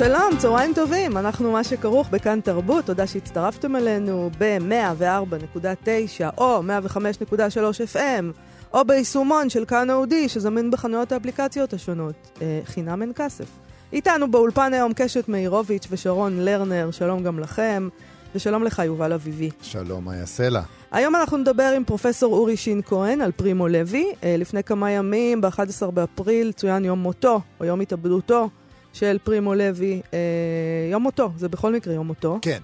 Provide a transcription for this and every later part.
שלום, צהריים טובים, אנחנו מה שכרוך בכאן תרבות, תודה שהצטרפתם אלינו ב-104.9 או 105.3 FM, או ביישומון של כאן אודי, שזמין בחנויות האפליקציות השונות, אה, חינם אין כסף. איתנו באולפן היום קשת מאירוביץ' ושרון לרנר, שלום גם לכם, ושלום לך יובל אביבי. שלום, יעשה לה? היום אנחנו נדבר עם פרופסור אורי שין כהן על פרימו לוי. אה, לפני כמה ימים, ב-11 באפריל, צוין יום מותו, או יום התאבדותו. של פרימו לוי, אה, יום מותו, זה בכל מקרה יום מותו. כן.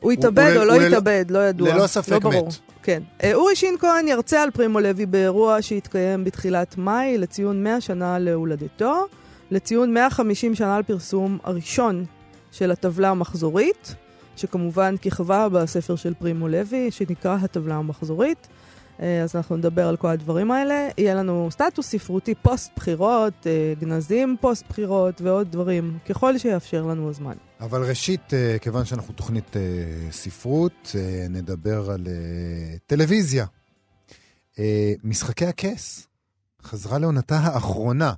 הוא התאבד או לא התאבד, לא ידוע. ללא ספק לא ברור. מת. כן. אה, אורי שין כהן ירצה על פרימו לוי באירוע שהתקיים בתחילת מאי לציון 100 שנה להולדתו, לציון 150 שנה לפרסום הראשון של הטבלה המחזורית, שכמובן כיכבה בספר של פרימו לוי, שנקרא הטבלה המחזורית. אה, אז אנחנו נדבר על כל הדברים האלה. יהיה לנו סטטוס ספרותי פוסט בחירות, אה, גנזים פוסט בחירות ועוד דברים, ככל שיאפשר לנו הזמן. אבל ראשית, אה, כיוון שאנחנו תוכנית ספרות, נדבר על טלוויזיה. משחקי הכס חזרה לעונתה האחרונה.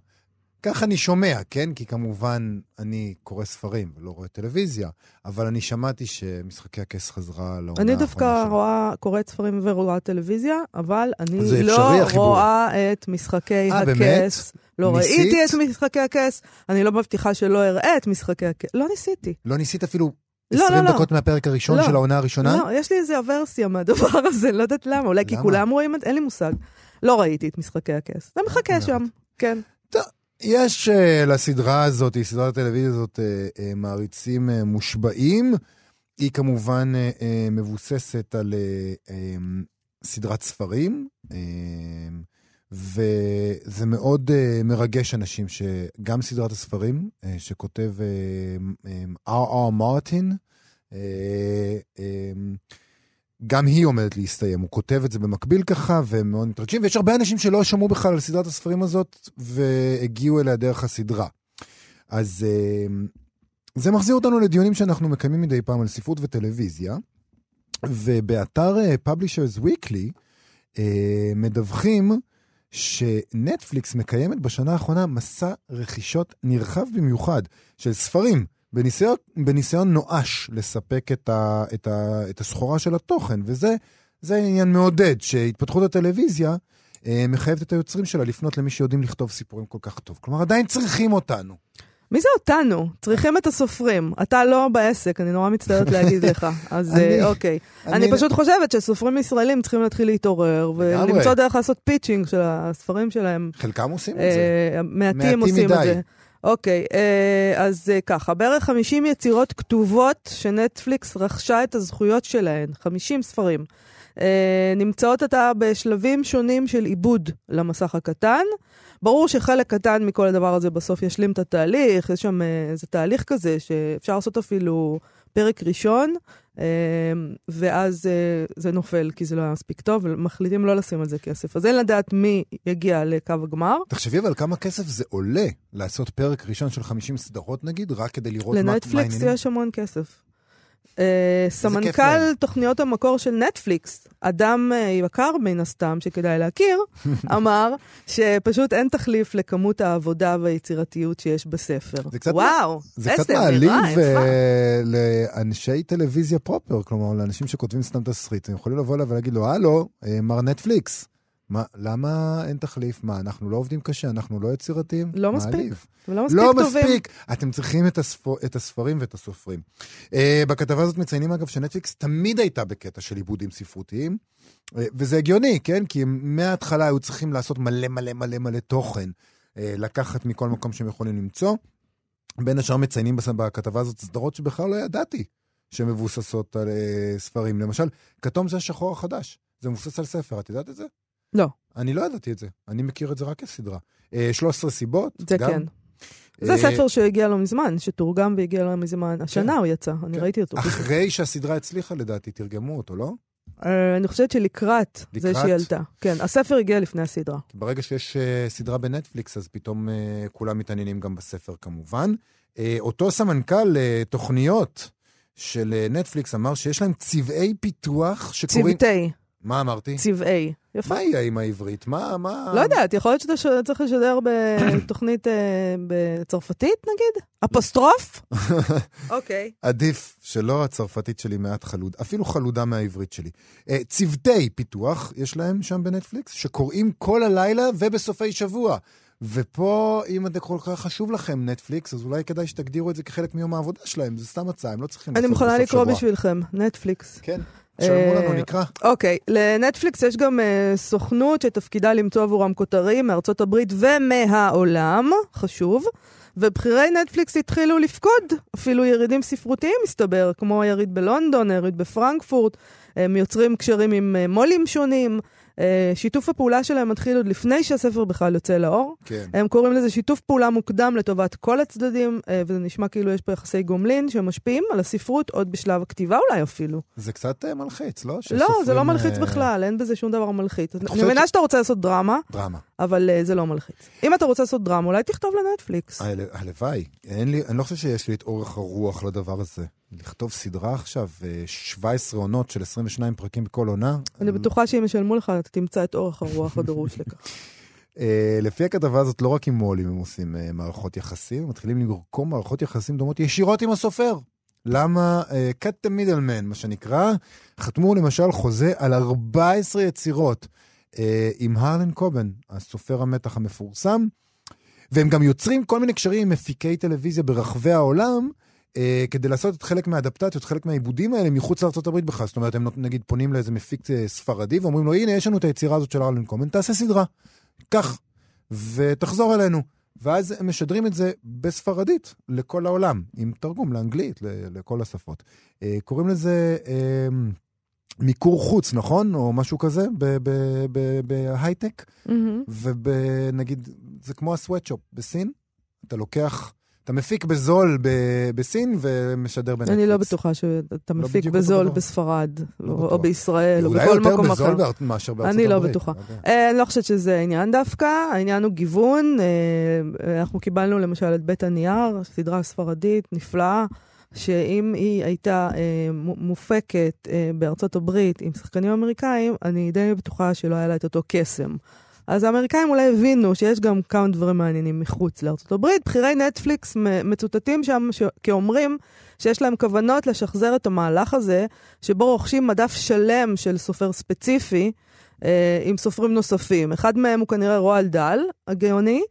כך אני שומע, כן? כי כמובן אני קורא ספרים ולא רואה טלוויזיה, אבל אני שמעתי שמשחקי הכס חזרה לעונה אני דווקא. רואה, קוראת ספרים ורואה טלוויזיה, אבל אני לא אפשרי, החיבור. רואה את משחקי אה, הכס. באמת? לא ניסית? ראיתי את משחקי הכס, אני לא מבטיחה שלא אראה את משחקי הכס. לא ניסיתי. לא ניסית אפילו לא, 20 לא, לא. דקות מהפרק הראשון לא. של העונה הראשונה? לא, יש לי איזה אברסיה מהדבר הזה, לא יודעת למה. אולי כי למה? כולם רואים את זה, אין לי מושג. לא ראיתי את משחקי הכס. זה מחכה? שם, כן. יש uh, לסדרה הזאת, סדרת הטלוויזיה הזאת, uh, uh, מעריצים uh, מושבעים. היא כמובן uh, uh, מבוססת על uh, סדרת ספרים, um, וזה מאוד uh, מרגש אנשים שגם סדרת הספרים uh, שכותב אר.אר מרטין, uh, גם היא עומדת להסתיים. הוא כותב את זה במקביל ככה, והם מאוד מתרגשים, ויש הרבה אנשים שלא שמעו בכלל על סדרת הספרים הזאת, והגיעו אליה דרך הסדרה. אז אה, זה מחזיר אותנו לדיונים שאנחנו מקיימים מדי פעם על ספרות וטלוויזיה, ובאתר אה, Publishers Weekly אה, מדווחים שנטפליקס מקיימת בשנה האחרונה מסע רכישות נרחב במיוחד של ספרים. בניסיון, בניסיון נואש לספק את, ה, את, ה, את הסחורה של התוכן, וזה זה עניין מעודד, שהתפתחות הטלוויזיה אה, מחייבת את היוצרים שלה לפנות למי שיודעים לכתוב סיפורים כל כך טוב. כלומר, עדיין צריכים אותנו. מי זה אותנו? צריכים את הסופרים. אתה לא בעסק, אני נורא מצטערת להגיד לך. אז אני- אה, אוקיי. אני- אני פשוט חושבת שסופרים ישראלים צריכים להתחיל להתעורר. ולמצוא דרך לעשות pitching של הספרים שלהם. חלקם עושים את זה. אה, מעטים מעטים עושים את מדי. זה. אוקיי, אה, אז אה, ככה, בערך 50 יצירות כתובות שנטפליקס רכשה את הזכויות שלהן, 50 ספרים. אה, נמצאות עתה בשלבים שונים של עיבוד למסך הקטן. ברור שחלק קטן מכל הדבר הזה בסוף ישלים את התהליך, יש שם איזה תהליך כזה שאפשר לעשות אפילו פרק ראשון, ואז אה, זה נופל כי זה לא היה מספיק טוב, ומחליטים לא לשים על זה כסף. אז אין לדעת מי יגיע לקו הגמר. תחשבי אבל כמה כסף זה עולה לעשות פרק ראשון של 50 סדרות נגיד, רק כדי לראות מה מה לנטפליקס העניינים. יש המון כסף. אה, סמנכ"ל. תוכניות המקור של נטפליקס, אדם אה, יקר מן הסתם, שכדאי להכיר, אמר שפשוט אין תחליף לכמות העבודה והיצירתיות שיש בספר. זה קצת וואו, זה קצת מעליב. אה, לאנשי טלוויזיה פרופר, כלומר, לאנשים שכותבים סתם תסריט. הם יכולים לבוא אליו ולהגיד לו, הלו, מר נטפליקס, מה, למה אין תחליף? מה, אנחנו לא עובדים קשה, אנחנו לא יצירתיים? לא מספיק. מעליב. ולא מספיק לא טובים. מספיק. אתם צריכים את, הספר, את הספרים ואת הסופרים. Uh, בכתבה הזאת מציינים, אגב, שנטפליקס תמיד הייתה בקטע של עיבודים ספרותיים, uh, וזה הגיוני, כן? כי מההתחלה היו צריכים לעשות מלא מלא מלא מלא תוכן, uh, לקחת מכל מקום שהם יכולים למצוא. בין השאר מציינים בכתבה הזאת סדרות שבכלל לא ידעתי שמבוססות על uh, ספרים. למשל, כתום זה השחור החדש. זה מבוסס על ספר, את יודעת את זה? לא. אני לא ידעתי את זה. אני מכיר את זה רק כסדרה. Uh, 13 סיבות. זה גם. כן. זה אה, ספר שהגיע לא מזמן, שתורגם והגיע לא מזמן. השנה הוא יצא, אני כן. ראיתי אותו. אחרי שהסדרה הצליחה, לדעתי, תרגמו אותו, לא? אה, אני חושבת שלקראת זה? שהיא עלתה. כן, הספר הגיע לפני הסדרה. ברגע שיש אה, סדרה בנטפליקס, אז פתאום אה, כולם מתעניינים גם בספר כמובן. אה, אותו סמנכ"ל אה, תוכניות של אה, נטפליקס אמר שיש להם צבעי פיתוח שקוראים... צוותי, מה אמרתי? צבעי. יפה. מה יהיה עם העברית? מה, מה... לא יודעת, יכול להיות שאתה ש- צריך לשדר בתוכנית אה, בצרפתית נגיד? אפוסטרוף? אוקיי. עדיף שלא, הצרפתית שלי מעט חלוד, אפילו חלודה מהעברית שלי. אה, צוותי פיתוח יש להם שם בנטפליקס, שקוראים כל הלילה ובסופי שבוע. ופה, אם זה כל כך חשוב לכם, נטפליקס, אז אולי כדאי שתגדירו את זה כחלק מיום העבודה שלהם. זה סתם הצעה, הם לא צריכים אני מוכנה לקרוא שבוע. בשבילכם, נטפליקס. כן, תשלמו לנו, אה, נקרא. אוקיי, לנטפליקס יש גם uh, סוכנות שתפקידה למצוא עבורם כותרים מארצות הברית ומהעולם, חשוב. ובכירי נטפליקס התחילו לפקוד, אפילו ירידים ספרותיים מסתבר, כמו היריד בלונדון, היריד בפרנקפורט, הם יוצרים קשרים עם uh, מו"לים שונים. Uh, שיתוף הפעולה שלהם מתחיל עוד לפני שהספר בכלל יוצא לאור. כן. הם קוראים לזה שיתוף פעולה מוקדם לטובת כל הצדדים, אה, וזה נשמע כאילו יש פה יחסי גומלין שמשפיעים על הספרות עוד בשלב הכתיבה אולי אפילו. זה קצת אה, מלחיץ, לא? לא, זה לא מלחיץ אה, בכלל, אין בזה שום דבר מלחיץ. אני מבינה ש- שאתה רוצה לעשות דרמה, דרמה. אבל אה, זה לא מלחיץ. אם אתה רוצה לעשות דרמה, אולי תכתוב לנטפליקס. הל- הלוואי. אין לי, אני לא חושב שיש לי את אורך הרוח לדבר הזה. לכתוב סדרה עכשיו, אה, 17 עונות של 22 פרקים בכל עונה. אני בטוחה שאם ישלמו לך, אתה תמצא את אורך הרוח הדרוש לכך. אה, לפי הכתבה הזאת, לא רק עם מו"לים הם עושים אה, מערכות יחסים, הם מתחילים לרקום מערכות יחסים דומות ישירות עם הסופר. למה? אה, cut the middleman, מה שנקרא. חתמו למשל חוזה על 14 יצירות אה, עם הרלן קובן, הסופר המתח המפורסם, והם גם יוצרים כל מיני קשרים עם מפיקי טלוויזיה ברחבי העולם, אה, כדי לעשות את חלק מהאדפטציות, חלק מהעיבודים האלה מחוץ לארה"ב בכלל. זאת אומרת, הם נגיד פונים לאיזה מפיק אה, ספרדי ואומרים לו, הנה, יש לנו את היצירה הזאת של הרלן קובן, תעשה סדרה. קח, ותחזור אלינו. ואז הם משדרים את זה בספרדית לכל העולם, עם תרגום לאנגלית, לכל השפות. אה, קוראים לזה אה, מיקור חוץ, נכון? או משהו כזה בהייטק. מהמם. ונגיד, זה כמו הסוואטשופ בסין, אתה לוקח, אתה מפיק בזול ב- בסין ומשדר בנטפליקס. אני לא בטוחה שאתה מפיק בדיוק אותו בזול דבר. בספרד, לא או- או. בישראל, או אולי בכל יותר מקום אחר. בזול באר- מאשר בארצות אני הברית. לא בטוחה. יודע. אה, אני לא חושבת שזה העניין דווקא, העניין הוא גיוון. אה, אנחנו קיבלנו למשל את בית הנייר, סדרה ספרדית נפלאה, שאם היא הייתה אה, מו- מופקת אה, בארצות הברית עם שחקנים אמריקאים, אני די בטוחה שלא היה לה את אותו קסם. אז האמריקאים אולי הבינו שיש גם כמה דברים מעניינים מחוץ לארצות הברית. בכירי נטפליקס מצוטטים שם ש- כאומרים שיש להם כוונות לשחזר את המהלך הזה, שבו רוכשים מדף שלם של סופר ספציפי, אה, עם סופרים נוספים. אחד מהם הוא כנראה רועל דל, הגאוני.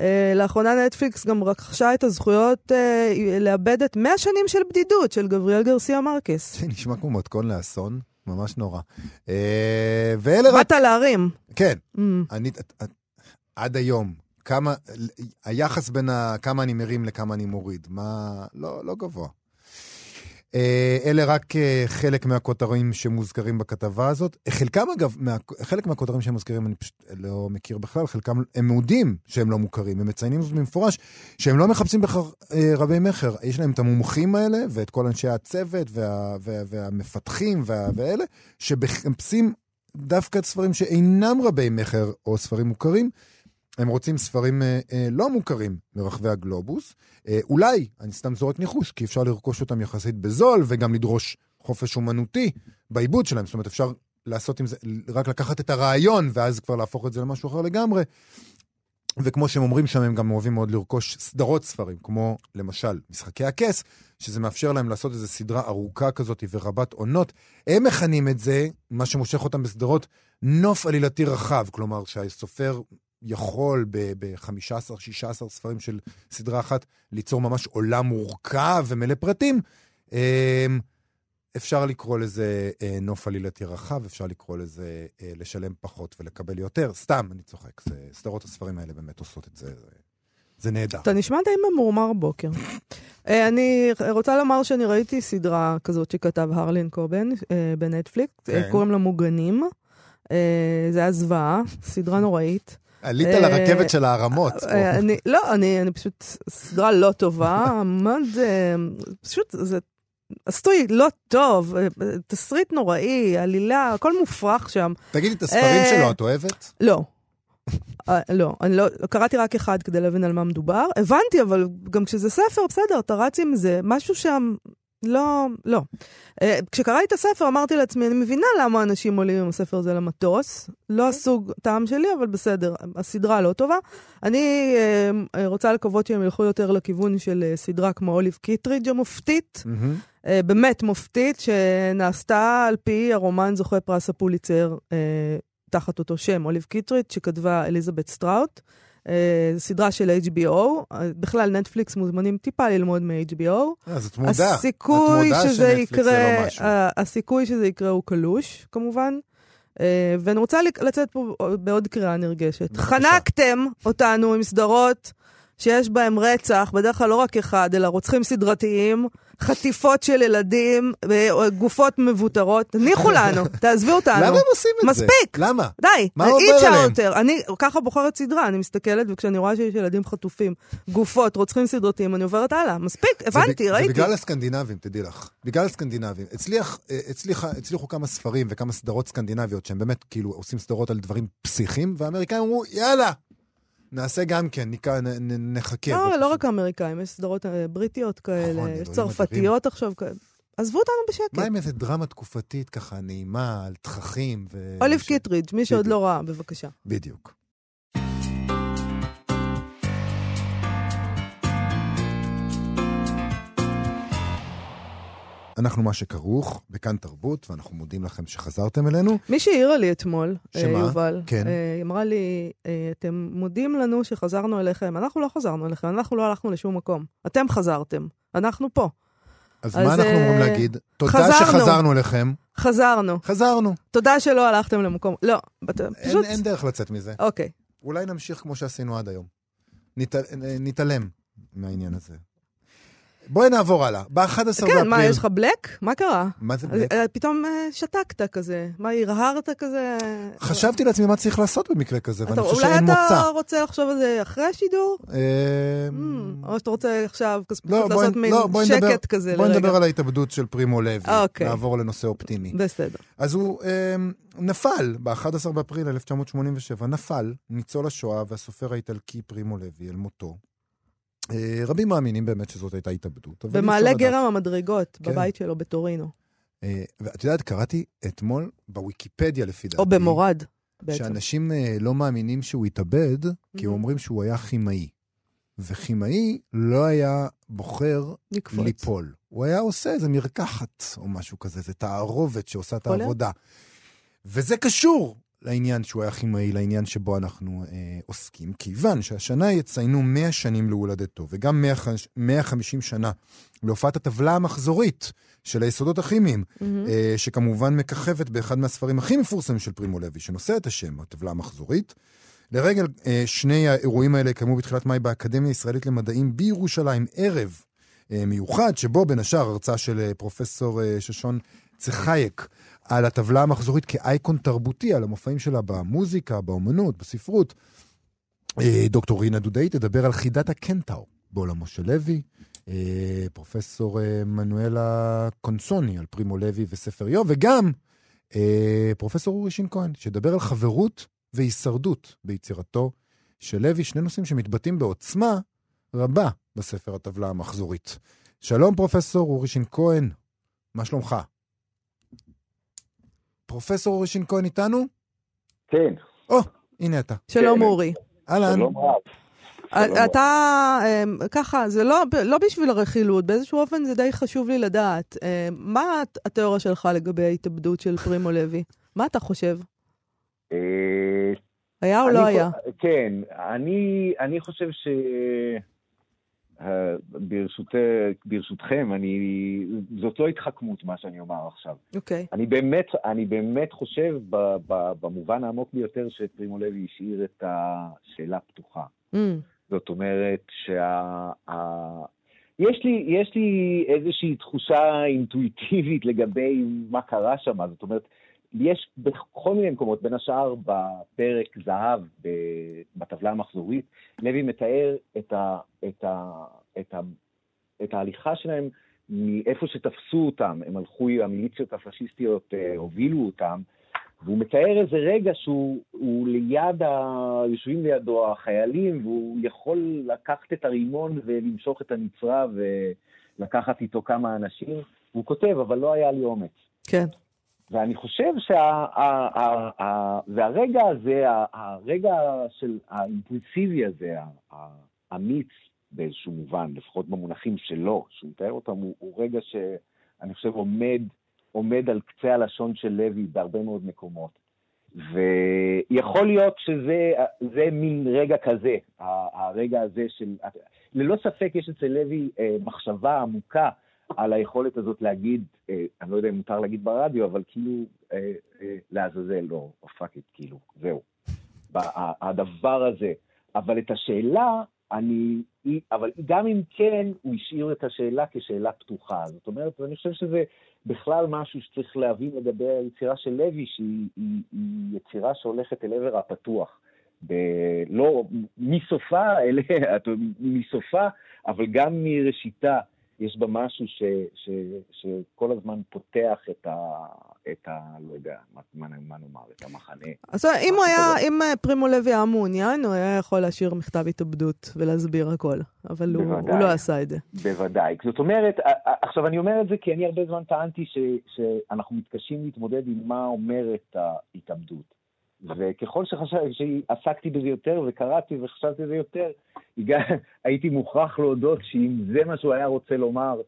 אה, לאחרונה נטפליקס גם רכשה את הזכויות אה, לאבד את 100 שנים של בדידות של גבריאל גרסיה מרקס. זה נשמע כמו מתכון לאסון, ממש נורא. אה, ואלה רק... באת להרים. כן, Mm. אני... עד היום, כמה... היחס בין ה- כמה אני מרים לכמה אני מוריד, מה... לא, לא גבוה. אה, אלה רק אה, חלק מהכותרים שמוזכרים בכתבה הזאת. חלקם, אגב, מה, חלק מהכותרים שהם מוזכרים אני פשוט לא מכיר בכלל, חלקם הם מודים שהם לא מוכרים, הם מציינים זאת במפורש, שהם לא מחפשים בכלל אה, רבי מכר. יש להם את המומחים האלה ואת כל אנשי הצוות וה, וה, והמפתחים וה, ואלה, שמחפשים דווקא ספרים שאינם רבי מכר או ספרים מוכרים. הם רוצים ספרים אה, אה, לא מוכרים מרחבי הגלובוס. אה, אולי, אני סתם זורק ניחוש, כי אפשר לרכוש אותם יחסית בזול וגם לדרוש חופש אומנותי בעיבוד שלהם. זאת אומרת, אפשר לעשות עם זה, רק לקחת את הרעיון ואז כבר להפוך את זה למשהו אחר לגמרי. וכמו שהם אומרים שם, הם גם אוהבים מאוד לרכוש סדרות ספרים, כמו למשל משחקי הכס, שזה מאפשר להם לעשות איזו סדרה ארוכה כזאת ורבת עונות. הם מכנים את זה, מה שמושך אותם בסדרות, נוף עלילתי רחב. כלומר, שהסופר יכול ב-15-16 ספרים של סדרה אחת ליצור ממש עולם מורכב ומלא פרטים. אמ, אפשר לקרוא לזה אה, נוף עלילתי רחב, אפשר לקרוא לזה אה, לשלם פחות ולקבל יותר. סתם, אני צוחק. זה, סדרות הספרים האלה באמת עושות את זה. זה, זה נהדר. אתה נשמע די ממורמר בוקר. אה, אני רוצה לומר שאני ראיתי סדרה כזאת שכתב הרלין קובן בנטפליקס, כן. קוראים לה מוגנים. זה היה זוועה, סדרה נוראית. עלית לרכבת של הערמות. אה, לא, אני, פשוט, סדרה לא טובה, מאוד, אה, פשוט, זה עשוי לא טוב, אה, תסריט נוראי, עלילה, הכל מופרך שם. תגידי, את הספרים שלו את אוהבת? לא. לא, אני לא, קראתי רק אחד כדי להבין על מה מדובר. הבנתי, אבל גם כשזה ספר, בסדר, אתה רץ עם זה. משהו שם, לא, לא. אה, כשקראתי את הספר אמרתי לעצמי, אני מבינה למה אנשים עולים עם הספר הזה למטוס. לא הסוג טעם שלי, אבל בסדר, הסדרה לא טובה. אני אה, אה, רוצה לקוות שהם ילכו יותר לכיוון של סדרה כמו אוליב קיטריג' המופתית. באמת מופתית, שנעשתה על פי הרומן זוכה פרס הפוליצר תחת אותו שם, אוליב קיטריג', שכתבה אליזבת סטראוט. אה, סדרה של HBO, אה, בכלל נטפליקס מוזמנים טיפה ללמוד מ-HBO. אז את מודה. הסיכוי את מודה שזה שנטפליקס זה יקרה, לא משהו. הסיכוי שזה יקרה הוא קלוש, כמובן. אה, ואני רוצה לצאת פה בעוד קריאה נרגשת. בבקשה. חנקתם אותנו עם סדרות שיש בהן רצח, בדרך כלל לא רק אחד, אלא רוצחים סדרתיים, חטיפות של ילדים, גופות מבוטרות. תניחו לנו, תעזבי אותנו. למה הם עושים את זה? מספיק. למה? די, מה אי אפשר? יותר. אני ככה בוחרת סדרה, אני מסתכלת, וכשאני רואה שיש ילדים חטופים, גופות, רוצחים סדרתיים, אני עוברת הלאה. מספיק, הבנתי, ראיתי. זה בגלל הסקנדינבים, תדעי לך. בגלל הסקנדינבים. הצליח, אה, הצליחו כמה ספרים וכמה סדרות סקנדינביות שהם באמת כאילו עושים סדרות על דברים פסיכיים, והאמריקאים אמרו, יאללה, נעשה גם כן, נק... נ, נחכה. לא, ופשוט- לא רק האמריקאים, יש סדרות אה, בריטיות כאלה, נכון, יש צרפתיות עכשיו כאלה. עזבו אותנו בשקט. מה עם איזה דרמה תקופתית ככה נעימה על תככים ו... אוליב ש- קיטרידג', מי שעוד בדיוק. לא ראה, בבקשה. בדיוק. אנחנו מה שכרוך בכאן תרבות, ואנחנו מודים לכם שחזרתם אלינו. מי שהעירה לי אתמול, אה, שמה? יובל, כן. אה, היא אמרה לי, אה, אתם מודים לנו שחזרנו אליכם. אנחנו לא חזרנו אליכם, אנחנו לא הלכנו לשום מקום. אתם חזרתם, אנחנו פה. אז, אז, מה אנחנו אמורים להגיד? תודה חזרנו. שחזרנו אליכם. חזרנו. חזרנו. תודה שלא הלכתם למקום. לא, בת- אין, פשוט... אין דרך לצאת מזה. אוקיי. אולי נמשיך כמו שעשינו עד היום. נת, נתעלם מהעניין הזה. בואי נעבור הלאה. ב-11 באפריל... כן, מה, יש לך black? מה קרה? מה זה black? אה, פתאום אה, שתקת כזה. מה, הרהרת כזה? חשבתי לעצמי מה צריך לעשות במקרה כזה, אתה- ואני חושב אולי שאין אתה מוצא. רוצה לחשוב על זה אחרי השידור? אה, Mm, או שאתה רוצה עכשיו לא, בואי- לעשות מין לא, בואי נדבר- שקט כזה בואי לרגע. נדבר על ההתאבדות של פרימו לוי. אוקיי. נעבור לנושא אופטימי. בסדר. אז הוא אה, נפל ב-11 באפריל 1987, נפל ניצול השואה והסופר האיטלקי פרימו לוי אל מותו. אה, רבים מאמינים באמת שזאת הייתה התאבדות. במעלה לדעת. גרם המדרגות, כן. בבית שלו בטורינו. אה, ואת יודעת, קראתי אתמול בוויקיפדיה לפי דעתי. או במורד, בעצם. שאנשים אה, לא מאמינים שהוא התאבד, כי Mhm. אומרים שהוא היה כימאי. וכימאי לא היה בוחר לקפוץ. ליפול. הוא היה עושה איזה מרקחת או משהו כזה, איזה תערובת שעושה את. העבודה. וזה קשור לעניין שהוא היה כימאי, לעניין שבו אנחנו אה, עוסקים, כיוון שהשנה יציינו 100 שנים להולדתו, וגם 100, 150 שנה להופעת הטבלה המחזורית של היסודות הכימיים, מהמם. אה, שכמובן מככבת באחד מהספרים הכי מפורסמים של פרימו לוי, שנושא את השם, הטבלה המחזורית. לרגל אה, שני האירועים האלה קיימו בתחילת מאי באקדמיה הישראלית למדעים בירושלים ערב אה, מיוחד, שבו בין השאר הרצאה של אה, פרופסור אה, ששון צחייק על הטבלה המחזורית כאייקון תרבותי, על המופעים שלה במוזיקה, באומנות, בספרות. אה, דוקטור רינה דודאי תדבר על חידת הקנטאור בעולמו של לוי. אה, פרופסור אה, מנואלה קונסוני על פרימו לוי וספר איוב, וגם פרופסור אורי שין כהן, שידבר על חברות והישרדות ביצירתו של לוי, שני נושאים שמתבטאים בעוצמה רבה בספר הטבלה המחזורית. שלום פרופסור אורי שין כהן, מה שלומך? פרופסור אורי שין כהן איתנו? כן, או, הנה אתה. שלום כן. אורי. אהלן. שלום רב. שלום. אתה, אמ, ככה, זה לא, לא בשביל הרכילות, באיזשהו אופן זה די חשוב לי לדעת. אמ, מה התיאוריה שלך לגבי ההתאבדות של פרימו לוי? מה אתה חושב? אה, היה או לא היה? כן, אני, אני חושב ש... אה, ברשות, ברשותכם, אני, זאת לא התחכמות מה שאני אומר עכשיו. אוקיי. אני באמת, אני באמת חושב ב, ב, במובן העמוק ביותר שפרימו לוי השאיר את השאלה פתוחה. אמ, זאת אומרת שה... ה... יש לי, יש לי איזושהי תחושה אינטואיטיבית לגבי מה קרה שם. זאת אומרת, יש בכל מיני מקומות, בין השאר בפרק זהב בטבלה המחזורית, לוי מתאר את, ה, את, ה, את, ה, את ההליכה שלהם מאיפה שתפסו אותם, הם הלכו, המיליציות הפשיסטיות אה, הובילו אותם, והוא מתאר איזה רגע שהוא ליד, ה... יושבים לידו החיילים, והוא יכול לקחת את הרימון ולמשוך את הנצרה ולקחת איתו כמה אנשים. והוא כותב, אבל לא היה לי אומץ. כן. ואני חושב שה... והרגע הזה, הרגע של האימפולסיבי הזה, האמיץ באיזשהו מובן, לפחות במונחים שלו, שהוא מתאר אותם, הוא, הוא רגע שאני חושב עומד, עומד על קצה הלשון של לוי בהרבה מאוד מקומות. ויכול להיות שזה מין רגע כזה, הרגע הזה של... ללא ספק יש אצל לוי אה, מחשבה עמוקה על היכולת הזאת להגיד, אה, אני לא יודע אם מותר להגיד ברדיו, אבל כאילו, אה, אה, לעזאזל, לא, fuck it, כאילו, זהו. הדבר הזה. אבל את השאלה, אני, אבל גם אם כן, הוא השאיר את השאלה כשאלה פתוחה. זאת אומרת, אני חושב שזה בכלל משהו שצריך להבין לגבי היצירה של לוי, שהיא היא, היא יצירה שהולכת אל עבר הפתוח. ב, לא מסופה, אלה, מסופה, אבל גם מראשיתה. יש בה משהו ש, ש, שכל הזמן פותח את ה... את ה... לא יודע, מה, מה, נאמר, את המחנה. אז אם הוא היה, אם פרימו לוי היה מעוניין, הוא היה יכול להשאיר מכתב התאבדות ולהסביר הכל, אבל הוא, הוא לא עשה את זה. בוודאי. זאת אומרת, עכשיו אני אומר את זה כי אני הרבה זמן טענתי ש, שאנחנו מתקשים להתמודד עם מה אומרת ההתאבדות. וככל שחשב, שעסקתי בזה יותר וקראתי וחשבתי בזה יותר, הייתי מוכרח להודות שאם זה מה שהוא היה רוצה לומר,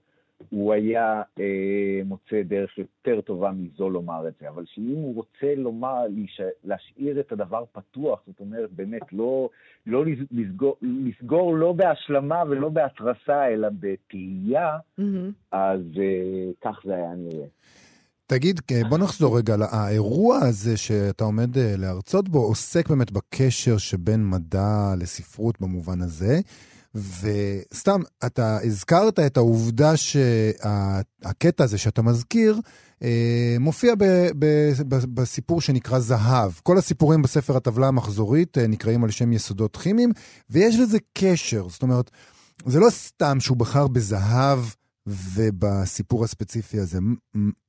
הוא היה אה, מוצא דרך יותר טובה מזו לומר את זה. אבל שאם הוא רוצה לומר, להש... להשאיר את הדבר פתוח, זאת אומרת, באמת, לא, לא לסגור, לסגור לא בהשלמה ולא בהתרסה, אלא בתהייה, mm-hmm. אז אה, כך זה היה נראה. תגיד, בוא נחזור רגע, האירוע הזה שאתה עומד אה, להרצות בו עוסק באמת בקשר שבין מדע לספרות במובן הזה. וסתם, אתה הזכרת את העובדה שהקטע הזה שאתה מזכיר, אה, מופיע ב, ב, ב, בסיפור שנקרא זהב. כל הסיפורים בספר הטבלה המחזורית אה, נקראים על שם יסודות כימיים, ויש לזה קשר. זאת אומרת, זה לא סתם שהוא בחר בזהב ובסיפור הספציפי הזה,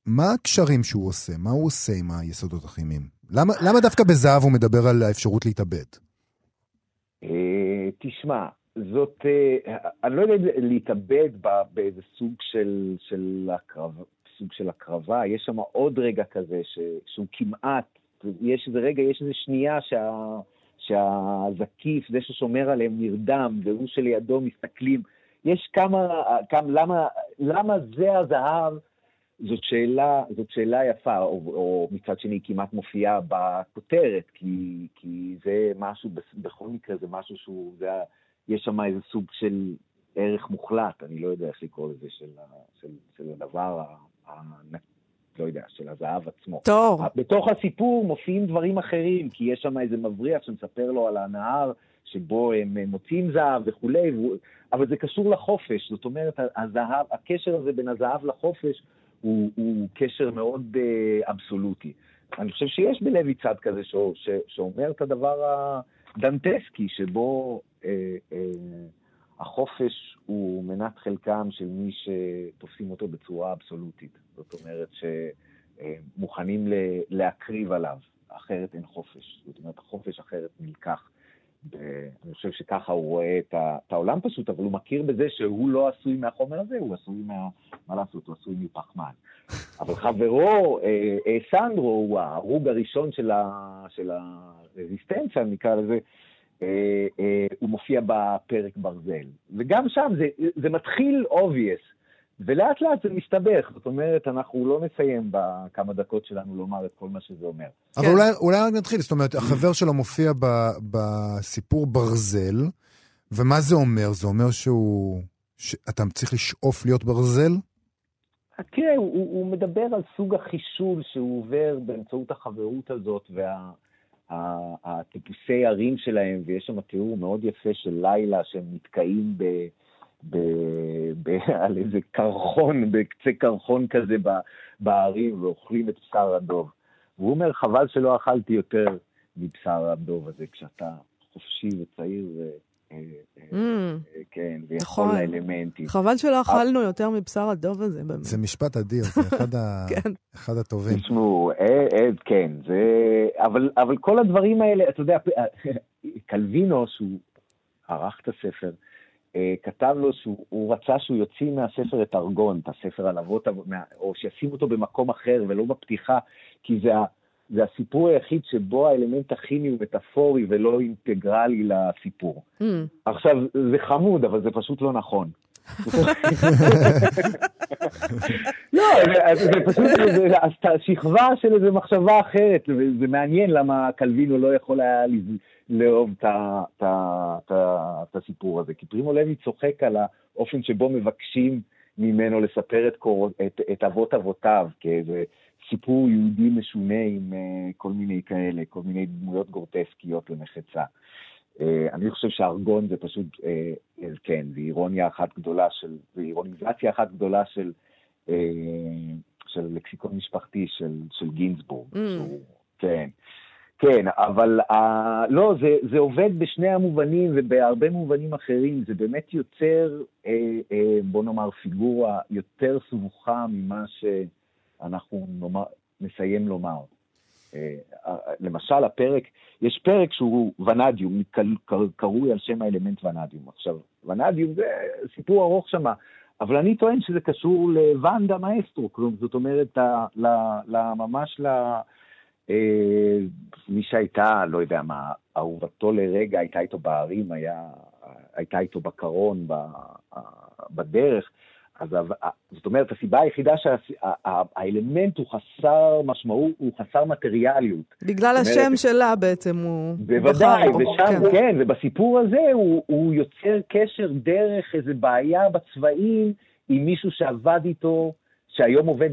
מה הקשרים שהוא עושה? מה הוא עושה עם היסודות הכימיים? למה, למה דווקא בזהב הוא מדבר על האפשרות להתאבד? אה, תשמע, זאת, אה, אני לא יודע להתאבד באיזה סוג של, של הקרב, סוג של הקרבה, יש שם עוד רגע כזה ש, שהוא כמעט, יש איזה רגע, יש איזה שנייה שה, שהזקיף, זה ששומר עליהם, נרדם, והוא שלידו מסתכלים. יש כמה, כמה למה, למה זה הזהב? זאת שאלה, זאת שאלה יפה, או, או מצד שני כמעט מופיעה בכותרת, כי, כי זה משהו, בכל מקרה זה משהו שהוא, זה, יש שם איזה סוג של ערך מוחלט, אני לא יודע איך לקרוא לזה, של, של, של הדבר, ה, לא יודע, של הזהב עצמו. טוב. בתוך הסיפור מופיעים דברים אחרים, כי יש שם איזה מבריח שמספר לו על הנהר שבו הם מוצאים זהב וכולי, אבל זה קשור לחופש, זאת אומרת, הזהב, הקשר הזה בין הזהב לחופש הוא, הוא קשר מאוד uh, אבסולוטי. אני חושב שיש בלוי צד כזה ש, ש, שאומר את הדבר הדנטסקי, שבו uh, uh, החופש הוא מנת חלקם של מי שתופסים אותו בצורה אבסולוטית. זאת אומרת שמוכנים uh, להקריב עליו, אחרת אין חופש. זאת אומרת, החופש אחרת נלקח. אני חושב שככה הוא רואה את, ה, את העולם פשוט, אבל הוא מכיר בזה שהוא לא עשוי מהחומר הזה, הוא עשוי מה... מה לעשות, הוא עשוי מפחמן. אבל חברו, אה, אה, סנדרו, הוא ההרוג הראשון של, ה, של הרזיסטנציה, נקרא לזה, אה, אה, הוא מופיע בפרק ברזל. וגם שם זה, זה מתחיל obvious. ולאט לאט זה מסתבך, זאת אומרת, אנחנו לא נסיים בכמה דקות שלנו לומר את כל מה שזה אומר. אבל כן. אולי, אולי רק נתחיל, זאת אומרת, החבר שלו מופיע ב, בסיפור ברזל, ומה זה אומר? זה אומר שהוא... שאתה צריך לשאוף להיות ברזל? תראה, הוא, הוא מדבר על סוג החישול שהוא עובר באמצעות החברות הזאת והטיפוסי וה, ערים שלהם, ויש שם תיאור מאוד יפה של לילה שהם נתקעים ב... ב, ב, על איזה קרחון, בקצה קרחון כזה בערים, ואוכלים את בשר הדוב. והוא אומר, חבל שלא אכלתי יותר מבשר הדוב הזה, כשאתה חופשי וצעיר אה, Mm, כן, ויכול נכון. האלמנטים. חבל שלא אכלנו יותר מבשר הדוב הזה, באמת. זה משפט אדיר, זה אחד, ה... כן. אחד הטובים. תשמעו, אה, אה, כן, זה... אבל, אבל כל הדברים האלה, אתה יודע, קלווינו, שהוא ערך את הספר, אה, כתב לו שהוא הוא רצה שהוא יוציא מהספר את ארגון, את הספר על אבות, או שישים אותו במקום אחר ולא בפתיחה, כי זה, זה הסיפור היחיד שבו האלמנט הכימי הוא מטאפורי ולא אינטגרלי לסיפור. Mm, עכשיו, זה חמוד, אבל זה פשוט לא נכון. לא, זה, פשוט, שכבה של איזו מחשבה אחרת, וזה מעניין למה קלווינו לא יכול היה לאהוב את הסיפור הזה. כי פרימו לוי צוחק על האופן שבו מבקשים ממנו לספר את, קור... את, את אבות אבותיו, כאיזה סיפור יהודי משונה עם uh, כל מיני כאלה, כל מיני דמויות גורטסקיות למחצה. Uh, אני חושב שארגון זה פשוט, uh, uh, כן, זה אירוניה אחת גדולה של, זה אירוניזציה אחת גדולה של, uh, של לקסיקון משפחתי של, של גינזבורג. Mm. שהוא, כן. כן, אבל uh, לא, זה, זה עובד בשני המובנים ובהרבה מובנים אחרים. זה באמת יוצר, אה, אה, בוא נאמר, פיגורה יותר סבוכה ממה שאנחנו נאמר, נסיים לומר. אה, אה, למשל, הפרק, יש פרק שהוא ונדיום, קרוי על שם האלמנט ונדיום. עכשיו, ונדיום זה סיפור ארוך שמה, אבל אני טוען שזה קשור לוונדה מאסטרו, זאת אומרת, ל- ל- ל- ממש ל... אה, מי שהייתה, לא יודע מה, אהובתו לרגע, הייתה איתו בערים, היה, הייתה איתו בקרון, ב, בדרך. אז זאת אומרת, הסיבה היחידה שהאלמנט הוא חסר משמעות, הוא חסר מטריאליות. בגלל אומרת- השם שלה בעצם הוא בוודאי, בחר ושם, כן. כן, ובסיפור הזה הוא, הוא יוצר קשר דרך איזו בעיה בצבעים עם מישהו שעבד איתו, שהיום עובד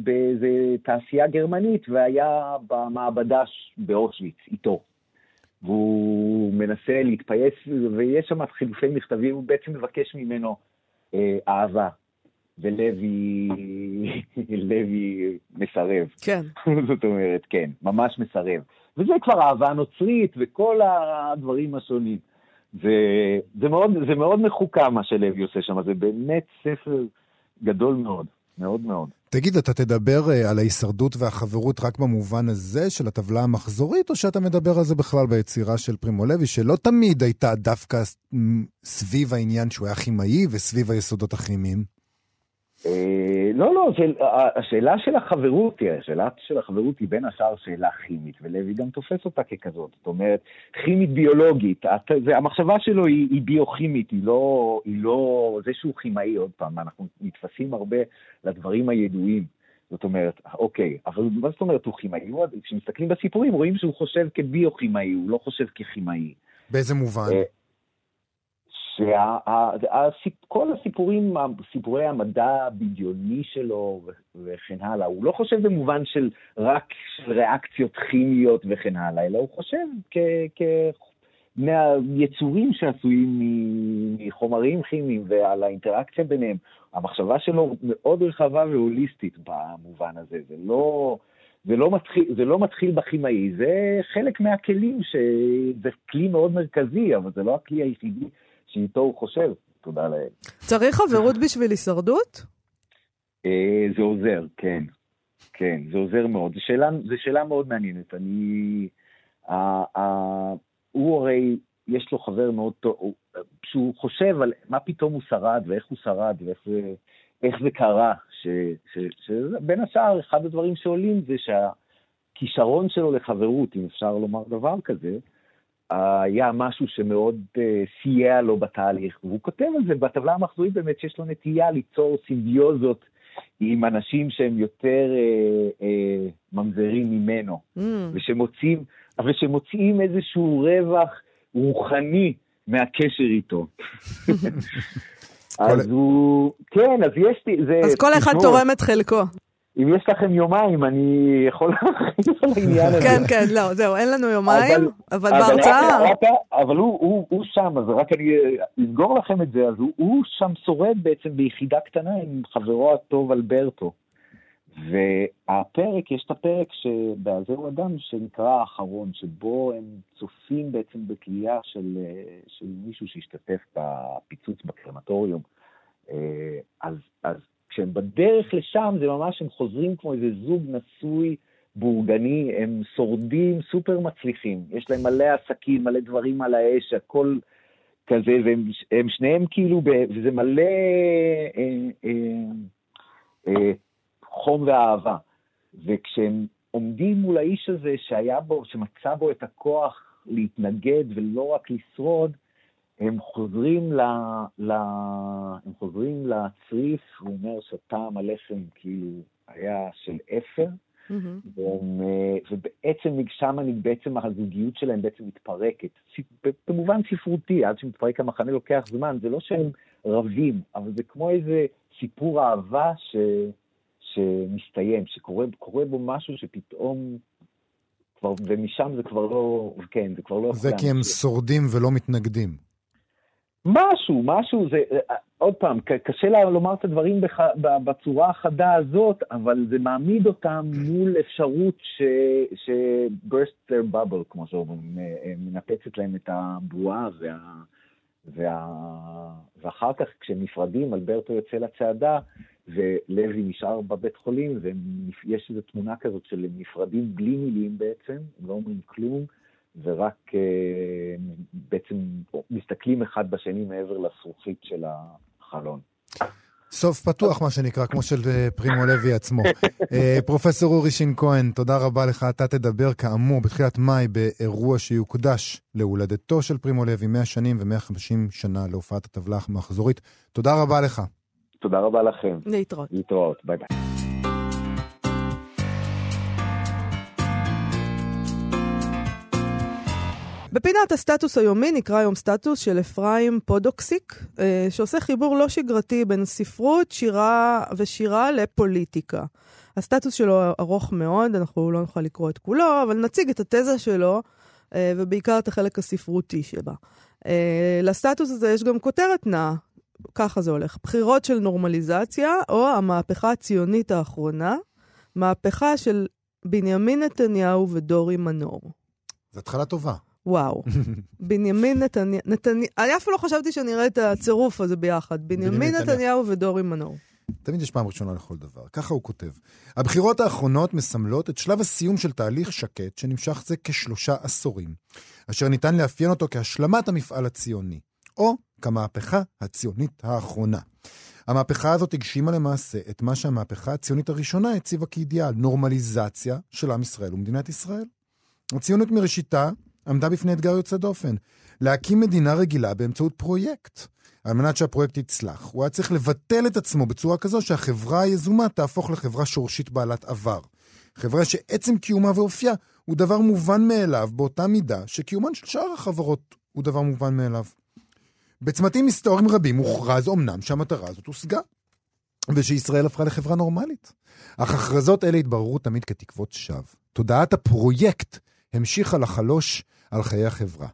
באיזה תעשייה גרמנית והיה במעבדה באושוויץ איתו. והוא מנסה להתפייס, ויש שם חילופי מכתבים, הוא בעצם מבקש ממנו אה, אהבה. ולוי לוי מסרב. כן. זאת אומרת, כן, ממש מסרב. וזה כבר אהבה נוצרית וכל הדברים השונים. זה, זה, מאוד, זה מאוד מחוכם מה שלוי עושה שם, זה באמת ספר גדול מאוד, מאוד מאוד. תגיד, אתה תדבר אה, על ההישרדות והחברות רק במובן הזה של הטבלה המחזורית, או שאתה מדבר על זה בכלל ביצירה של פרימו לוי, שלא תמיד הייתה דווקא סביב העניין שהוא היה כימאי וסביב היסודות הכימיים? אה, לא, לא, זה, השאלה של החברות, תראה, השאלה של החברות היא בין השאר שאלה כימית, ולוי גם תופס אותה ככזאת. זאת אומרת, כימית ביולוגית, את- זה, המחשבה שלו היא, היא ביוכימית, היא לא, היא לא, זה שהוא כימאי, עוד פעם, אנחנו נתפסים הרבה לדברים הידועים. זאת אומרת, אוקיי, אבל מה זאת אומרת הוא כימאי? כשמסתכלים בסיפורים רואים שהוא חושב כביוכימאי, הוא לא חושב ככימאי. באיזה מובן? שכל הסיפורים, סיפורי המדע הבדיוני שלו וכן הלאה, הוא לא חושב במובן של רק של ריאקציות כימיות וכן הלאה, אלא הוא חושב כ- מהיצורים שעשויים מחומרים כימיים ועל האינטראקציה ביניהם. המחשבה שלו מאוד רחבה והוליסטית במובן הזה, זה לא... זה לא, מתחיל, זה לא מתחיל בכימאי, זה חלק מהכלים, שזה כלי מאוד מרכזי, אבל זה לא הכלי היחידי שאיתו הוא חושב, תודה לאל. צריך חברות בשביל הישרדות? אה, זה עוזר, כן. כן, זה עוזר מאוד. זו שאלה, זו שאלה מאוד מעניינת. אני... ה, ה, הוא הרי, יש לו חבר מאוד טוב, הוא- שהוא חושב על מה פתאום הוא שרד ואיך הוא שרד ואיך זה, איך זה קרה. ש, ש, שבין השאר, אחד הדברים שעולים זה שהכישרון שלו לחברות, אם אפשר לומר דבר כזה, היה משהו שמאוד uh, סייע לו בתהליך, והוא כותב על זה בטבלה המחזורית באמת שיש לו נטייה ליצור סימביוזות עם אנשים שהם יותר uh, uh, ממזרים ממנו, Mm, ושמוצאים, אבל שמוצאים איזשהו רווח רוחני מהקשר איתו. אז הוא, כן, אז יש לי, זה... אז כל אחד תורם את חלקו. אם יש לכם יומיים, אני יכול להרחיב על העניין הזה. כן, כן, לא, זהו, אין לנו יומיים, אבל- בהרצאה... אבל הוא, שם, אז רק אני אסגור לכם את זה, אז הוא, שם שורד בעצם ביחידה קטנה עם חברו הטוב אלברטו. והפרק, יש את הפרק שב"זהו אדם" שנקרא האחרון, שבו הם צופים בעצם בתלייה של, של מישהו שהשתתף בפיצוץ בקרמטוריום. אז, אז כשהם בדרך לשם, זה ממש, הם חוזרים כמו איזה זוג נשוי בורגני, הם שורדים סופר מצליחים. יש להם מלא עסקים, מלא דברים על האש, הכל כזה, והם שניהם כאילו, וזה מלא אה, אה, אה, חום ואהבה. וכשהם עומדים מול האיש הזה שהיה בו, שמצא בו את הכוח להתנגד ולא רק לשרוד, הם חוזרים, ל, ל, הם חוזרים לצריף, הוא אומר שטעם הלחם כאילו היה של אפר, mm-hmm. והם, ובעצם שם בעצם הזוגיות שלהם בעצם מתפרקת. במובן ספרותי, עד שמתפרק המחנה לוקח זמן, זה לא שהם רבים, אבל זה כמו איזה סיפור אהבה ש, שמסתיים, שקורה בו משהו שפתאום כבר, ומשם זה כבר לא, כן, זה כבר לא... זה כי הם שורדים ולא מתנגדים. משהו, משהו, זה, עוד פעם, קשה לומר את הדברים בח, בצורה החדה הזאת, אבל זה מעמיד אותם מול אפשרות ש, ש burst their bubble, כמו שאומרים, מנפצת להם את הבועה, וה, וה, ואחר כך כשהם נפרדים, אלברטו יוצא לצעדה, ולוי נשאר בבית חולים, ויש איזו תמונה כזאת של נפרדים בלי מילים בעצם, הם לא אומרים כלום. ורק uh, בעצם מסתכלים אחד בשני מעבר לזכוכית של החלון. סוף פתוח, מה שנקרא, כמו של אה, פרימו לוי עצמו. uh, פרופסור אורי שין כהן, תודה רבה לך. אתה תדבר כאמור בתחילת מאי באירוע שיוקדש להולדתו של פרימו לוי, 100 שנים ו-150 שנה להופעת הטבלה המחזורית. תודה רבה לך. תודה רבה לכם. להתראות. להתראות, ביי ביי. בפינת הסטטוס היומי נקרא היום סטטוס של אפרים פודוקסיק, אה, שעושה חיבור לא שגרתי בין ספרות, שירה ושירה לפוליטיקה. הסטטוס שלו ארוך מאוד, אנחנו לא נוכל לקרוא את כולו, אבל נציג את התזה שלו, אה, ובעיקר את החלק הספרותי שבה. אה, לסטטוס הזה יש גם כותרת נעה, ככה זה הולך, בחירות של נורמליזציה, או המהפכה הציונית האחרונה, מהפכה של בנימין נתניהו ודורי מנור. זו התחלה טובה. וואו. בנימין נתניהו, נתני... אני אף לא חשבתי שאני אראה את הצירוף הזה ביחד. בנימין נתניהו ודורי מנור. תמיד יש פעם ראשונה לכל דבר. ככה הוא כותב. הבחירות האחרונות מסמלות את שלב הסיום של תהליך שקט שנמשך זה כשלושה עשורים, אשר ניתן לאפיין אותו כהשלמת המפעל הציוני, או כמהפכה הציונית האחרונה. המהפכה הזאת הגשימה למעשה את מה שהמהפכה הציונית הראשונה הציבה כאידיאל, נורמליזציה של עם ישראל ומדינת ישראל. הציונות מראשיתה עמדה בפני אתגר יוצא דופן, להקים מדינה רגילה באמצעות פרויקט. על מנת שהפרויקט יצלח, הוא היה צריך לבטל את עצמו בצורה כזו שהחברה היזומה תהפוך לחברה שורשית בעלת עבר. חברה שעצם קיומה ואופייה הוא דבר מובן מאליו באותה מידה שקיומן של שאר החברות הוא דבר מובן מאליו. בצמתים היסטוריים רבים הוכרז אמנם שהמטרה הזאת הושגה, ושישראל הפכה לחברה נורמלית. אך הכרזות אלה התבררו תמיד כתקוות שווא. תודעת הפרויקט המשיכה לחלוש על חיי החברה.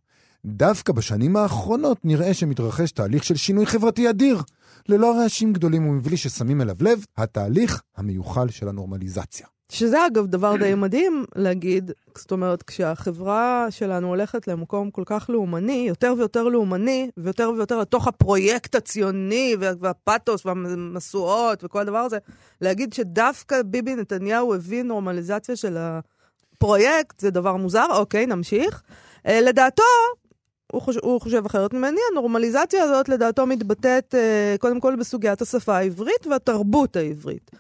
דווקא בשנים האחרונות נראה שמתרחש תהליך של שינוי חברתי אדיר, ללא רעשים גדולים ומבלי ששמים אליו לב, התהליך המיוחל של הנורמליזציה. שזה אגב דבר די מדהים להגיד, זאת אומרת, כשהחברה שלנו הולכת למקום כל כך לאומני, יותר ויותר לאומני, ויותר ויותר לתוך הפרויקט הציוני והפתוס והמשואות וכל הדבר הזה, להגיד שדווקא ביבי נתניהו הביא נורמליזציה של הפרויקט, זה דבר מוזר, אוקיי, נמשיך. Uh, לדעתו, הוא חושב, הוא חושב אחרת ממני, הנורמליזציה הזאת לדעתו מתבטאת uh, קודם כל בסוגיית השפה העברית והתרבות העברית.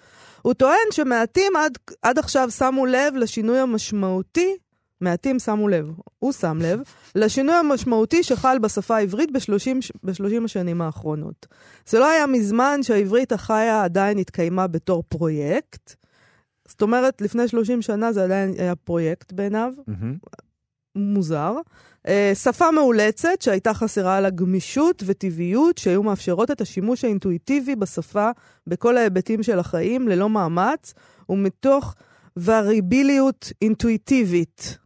הוא טוען שמעטים עד, עד עכשיו שמו לב לשינוי המשמעותי, מעטים שמו לב, הוא שם לב, לשינוי המשמעותי שחל בשפה העברית ב-30 השנים האחרונות. זה לא היה מזמן שהעברית החיה עדיין התקיימה בתור פרויקט. זאת אומרת, לפני 30 שנה זה עדיין היה פרויקט בעיניו. Mm-hmm. מוזר. Uh, שפה מאולצת שהייתה חסרה לה גמישות וטבעיות שהיו מאפשרות את השימוש האינטואיטיבי בשפה בכל ההיבטים של החיים ללא מאמץ ומתוך וריביליות אינטואיטיבית.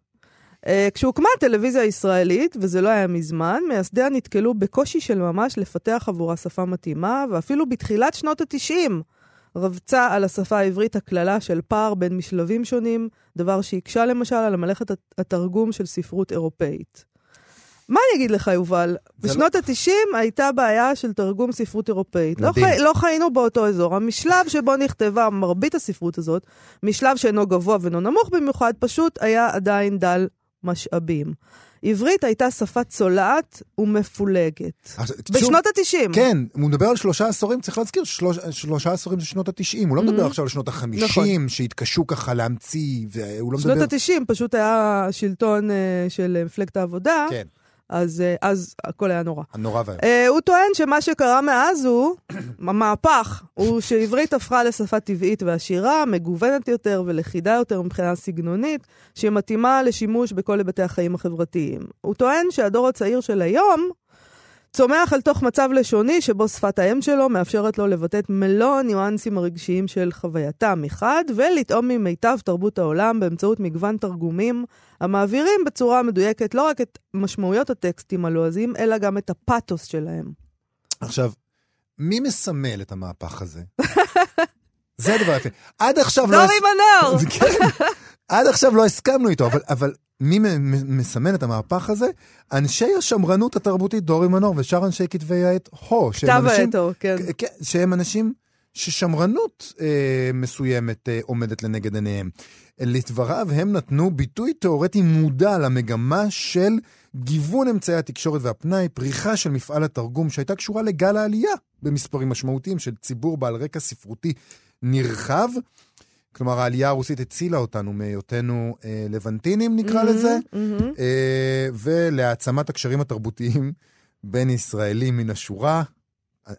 Uh, כשהוקמה הטלוויזיה הישראלית, וזה לא היה מזמן, מייסדיה נתקלו בקושי של ממש לפתח עבורה שפה מתאימה, ואפילו בתחילת שנות ה-90 רבצה על השפה העברית הקללה של פער בין משלבים שונים, דבר שהקשה למשל על מלאכת התרגום של ספרות אירופאית. מה אני אגיד לך, יובל? בשנות לא... ה-90 הייתה בעיה של תרגום ספרות אירופאית. לא, חי... לא חיינו באותו אזור. המשלב שבו נכתבה מרבית הספרות הזאת, משלב שאינו גבוה ואינו נמוך במיוחד, פשוט היה עדיין דל משאבים. עברית הייתה שפה צולעת ומפולגת. בשנות ה-90. כן, הוא מדבר על שלושה עשורים, צריך להזכיר, שלוש, שלושה עשורים זה שנות ה-90, הוא לא מדבר mm-hmm. עכשיו על שנות ה-50, נכון. שהתקשו ככה להמציא, והוא לא מדבר... שנות ה-90 פשוט היה שלטון uh, של מפלגת העבודה. כן. אז, אה, אז הכל היה נורא. נורא ואיום. Uh, הוא טוען שמה שקרה מאז הוא, המהפך, הוא שעברית הפכה לשפה טבעית ועשירה, מגוונת יותר ולכידה יותר מבחינה סגנונית, שהיא מתאימה לשימוש בכל היבטי החיים החברתיים. הוא טוען שהדור הצעיר של היום, צומח אל תוך מצב לשוני שבו שפת האם שלו מאפשרת לו לבטא את מלוא הניואנסים הרגשיים של חווייתם מחד, ולטעום ממיטב תרבות העולם באמצעות מגוון תרגומים המעבירים בצורה מדויקת לא רק את משמעויות הטקסטים הלועזיים, אלא גם את הפאתוס שלהם. עכשיו, מי מסמל את המהפך הזה? זה הדבר היפה. עד עכשיו לא... דורי מנור! כן. עד עכשיו לא הסכמנו איתו, אבל, אבל מי מסמן את המהפך הזה? אנשי השמרנות התרבותית, דורי מנור ושאר אנשי כתבי העת הו. כתב העת הו, כן. כן. שהם אנשים ששמרנות אה, מסוימת אה, עומדת לנגד עיניהם. לדבריו, הם נתנו ביטוי תאורטי מודע למגמה של גיוון אמצעי התקשורת והפנאי, פריחה של מפעל התרגום שהייתה קשורה לגל העלייה במספרים משמעותיים של ציבור בעל רקע ספרותי נרחב. כלומר, העלייה הרוסית הצילה אותנו מהיותנו אה, לבנטינים, נקרא mm-hmm, לזה, mm-hmm. אה, ולהעצמת הקשרים התרבותיים בין ישראלים מן השורה.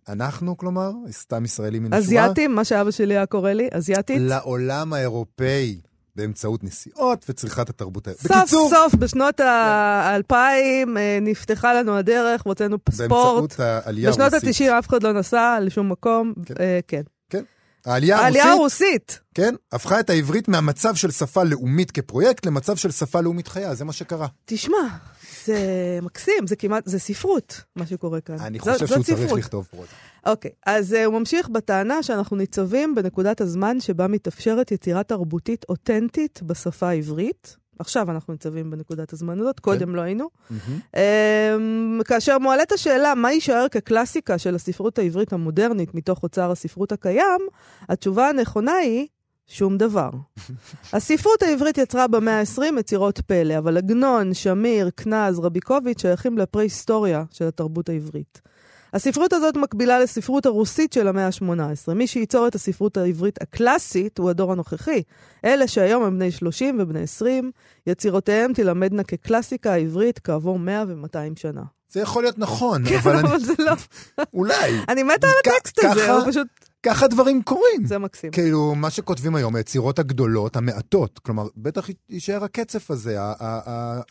אנחנו, כלומר, סתם ישראלים מן השורה. אזייתים, מה שאבא שלי היה קורא לי, אזייתית. לעולם האירופאי. באמצעות נסיעות וצריכת התרבות האלה. סוף בקיצור, סוף בשנות האלפיים אה, נפתחה לנו הדרך, הוצאנו פספורט. באמצעות העלייה הרוסית. בשנות ה-90 אף אחד לא נסע לשום מקום, כן. אה, כן. כן. העלייה הרוסית, הרוסית, כן, הפכה את העברית מהמצב של שפה לאומית כפרויקט למצב של שפה לאומית חיה, זה מה שקרה. תשמע, זה מקסים, זה כמעט, זה ספרות, מה שקורה כאן. אני חושב זאת, שהוא זאת צריך לכתוב פרוזה. אוקיי, אז uh, הוא ממשיך בטענה שאנחנו ניצבים בנקודת הזמן שבה מתאפשרת יצירה תרבותית אותנטית בשפה העברית. עכשיו אנחנו ניצבים בנקודת הזמן הזאת, קודם כן. לא היינו. Mm-hmm. כאשר מועלית השאלה מה יישאר כקלאסיקה של הספרות העברית המודרנית מתוך אוצר הספרות הקיים, התשובה הנכונה היא שום דבר. הספרות העברית יצרה במאה ה-20 יצירות פלא, אבל עגנון, שמיר, קנז, רביקוביץ' שייכים לפרה-היסטוריה של התרבות העברית. הספרות הזאת מקבילה לספרות הרוסית של המאה ה-18. מי שייצור את הספרות העברית הקלאסית הוא הדור הנוכחי. אלה שהיום הם בני 30 ובני 20, יצירותיהם תלמדנה כקלאסיקה העברית כעבור 100 ו-200 שנה. זה יכול להיות נכון, כן, אבל אני... אבל זה לא... אולי. אני מתה על הטקסט הזה, הוא פשוט... ככה דברים קורים. זה מקסים. כאילו, מה שכותבים היום, היצירות הגדולות, המעטות, כלומר, בטח יישאר הקצף הזה,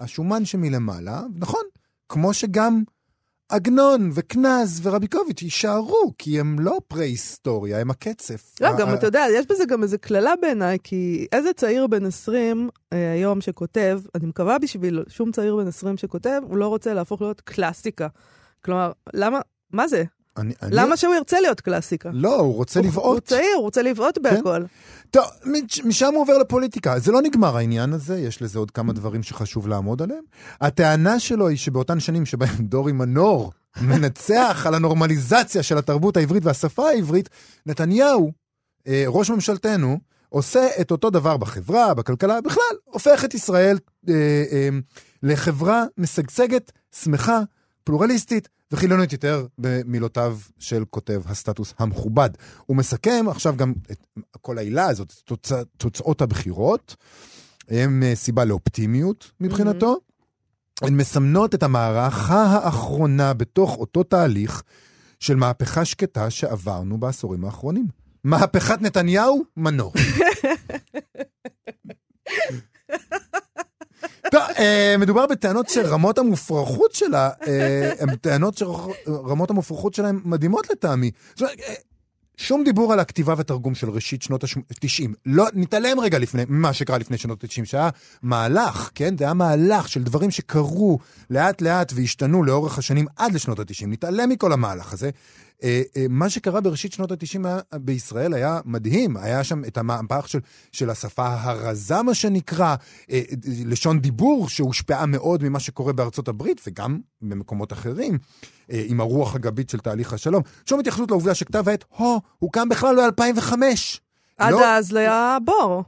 השומן שמלמעלה, נכון, כמו שגם עגנון וקנז ורביקוביץ' יישארו, כי הם לא פרה-היסטוריה, הם הקצף. לא, גם אתה יודע, יש בזה גם איזה קללה בעיניי, כי איזה צעיר בן 20 אה, היום שכותב, אני מקווה בשביל שום צעיר בן 20 שכותב, הוא לא רוצה להפוך להיות קלאסיקה. כלומר, למה, מה זה? אני, למה אני... שהוא ירצה להיות קלאסיקה? לא, הוא רוצה הוא, לבעוט. הוא צעיר, הוא רוצה לבעוט כן? בהכל. טוב, משם הוא עובר לפוליטיקה. זה לא נגמר העניין הזה, יש לזה עוד כמה דברים שחשוב לעמוד עליהם. הטענה שלו היא שבאותן שנים שבהם דורי מנור מנצח על הנורמליזציה של התרבות העברית והשפה העברית, נתניהו, אה, ראש ממשלתנו, עושה את אותו דבר בחברה, בכלכלה, בכלל, הופך את ישראל אה, אה, לחברה משגשגת, שמחה, פלורליסטית, וחילונית יותר במילותיו של כותב הסטטוס המכובד. הוא מסכם עכשיו גם את כל העילה הזאת, תוצא, תוצאות הבחירות, הם אה, סיבה לאופטימיות מבחינתו. Mm-hmm. הן מסמנות את המערכה האחרונה בתוך אותו תהליך של מהפכה שקטה שעברנו בעשורים האחרונים. מהפכת נתניהו, מנור. אה, מדובר בטענות שרמות המופרכות שלה, אה, הן טענות שרמות המופרכות שלהן מדהימות לטעמי. אה, שום דיבור על הכתיבה ותרגום של ראשית שנות ה-90. לא, נתעלם רגע לפני, מה שקרה לפני שנות ה-90, שהיה מהלך, כן? זה היה מהלך של דברים שקרו לאט לאט והשתנו לאורך השנים עד לשנות ה-90. נתעלם מכל המהלך הזה. אה, אה, מה שקרה בראשית שנות ה-90 בישראל היה מדהים. היה שם את המהפך של, של השפה הרזה, מה שנקרא, אה, לשון דיבור שהושפעה מאוד ממה שקורה בארצות הברית וגם במקומות אחרים, עם הרוח הגבית של תהליך השלום. שום התייחסות לעובדה שכתב העת, הו, הוקם בכלל ב-2005. עד לא, אז לא היה בור.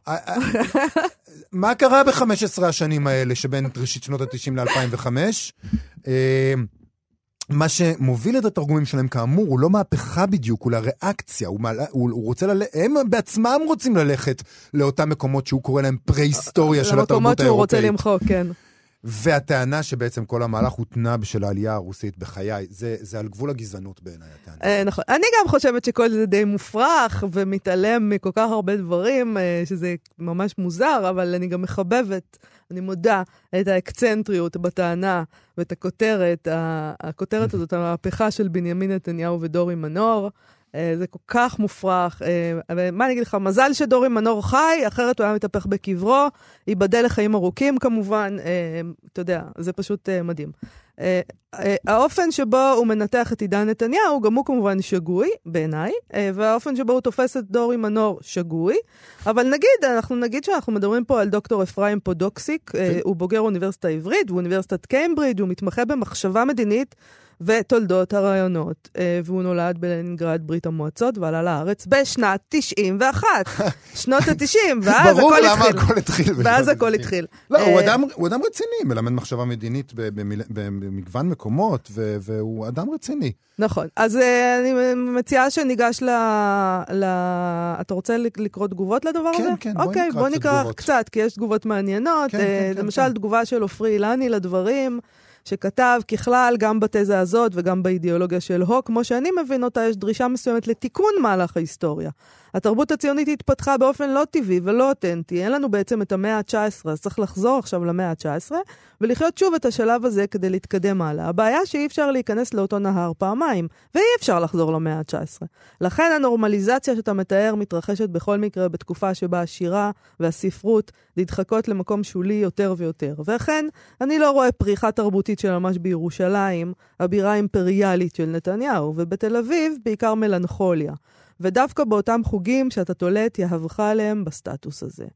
מה קרה ב-15 השנים האלה שבין ראשית שנות ה-90 ל-2005? מה שמוביל את התרגומים שלהם, כאמור, הוא לא מהפכה בדיוק, הוא לריאקציה, הוא, מעלה, הוא, הוא רוצה ללכת, הם בעצמם רוצים ללכת לאותם מקומות שהוא קורא להם פרה-היסטוריה של התרבות האירופאית. למקומות שהוא רוצה למחוק, כן. והטענה שבעצם כל המהלך הותנה בשל העלייה הרוסית בחיי, זה, זה על גבול הגזענות בעיניי, הטענה. אה, נכון. אני גם חושבת שכל זה די מופרך ומתעלם מכל כך הרבה דברים, אה, שזה ממש מוזר, אבל אני גם מחבבת, אני מודה, את האקצנטריות בטענה ואת הכותרת, הכותרת הזאת, המהפכה של בנימין נתניהו ודורי מנור. אה, זה כל כך מופרך. אה, מה אני אגיד לך, מזל שדורי מנור חי, אחרת הוא היה מתהפך בקברו, ייבדל לחיים ארוכים כמובן, אה, אתה יודע, זה פשוט מדהים. האופן שבו הוא מנתח את עידן נתניהו, גם הוא כמובן שגוי, בעיניי, והאופן שבו הוא תופס את דורי מנור, שגוי. אבל נגיד, אנחנו נגיד שאנחנו מדברים פה על דוקטור אפרים פודוקסיק, כן. הוא בוגר אוניברסיטה העברית ואוניברסיטת קיימברידג', הוא מתמחה במחשבה מדינית. ותולדות הרעיונות, אה, והוא נולד בלנינגרד, ברית המועצות, ועלה לארץ בשנת 91, שנות ה-90, ואז הכל התחיל. ברור למה הכל התחיל. ואז הכל התחיל. לא, הוא אה, אדם רציני, מלמד מחשבה מדינית במגוון מקומות, והוא אדם רציני. נכון. אז אה, אני מציעה שניגש ל... אתה רוצה לקרוא תגובות לדבר כן, הזה? כן, כן, אוקיי, בוא נקרא קצת, כי יש תגובות מעניינות. כן, למשל, תגובה של עופרי אילני לדברים. שכתב, ככלל, גם בתזה הזאת וגם באידיאולוגיה של הו, כמו שאני מבין אותה, יש דרישה מסוימת לתיקון מהלך ההיסטוריה. התרבות הציונית התפתחה באופן לא טבעי ולא אותנטי. אין לנו בעצם את המאה ה-19, אז צריך לחזור עכשיו למאה ה-19 ולחיות שוב את השלב הזה כדי להתקדם הלאה. הבעיה שאי אפשר להיכנס לאותו נהר פעמיים, ואי אפשר לחזור למאה ה-19. לכן הנורמליזציה שאתה מתאר מתרחשת בכל מקרה בתקופה שבה השירה והספרות נדחקות למקום שולי יותר ויותר. וכן, אני לא רואה פריחה תרבותית של ממש בירושלים, הבירה האימפריאלית של נתניהו, ובתל אביב בעיקר מלנכוליה. ודווקא באותם חוגים שאתה תולה את יהבך עליהם בסטטוס הזה.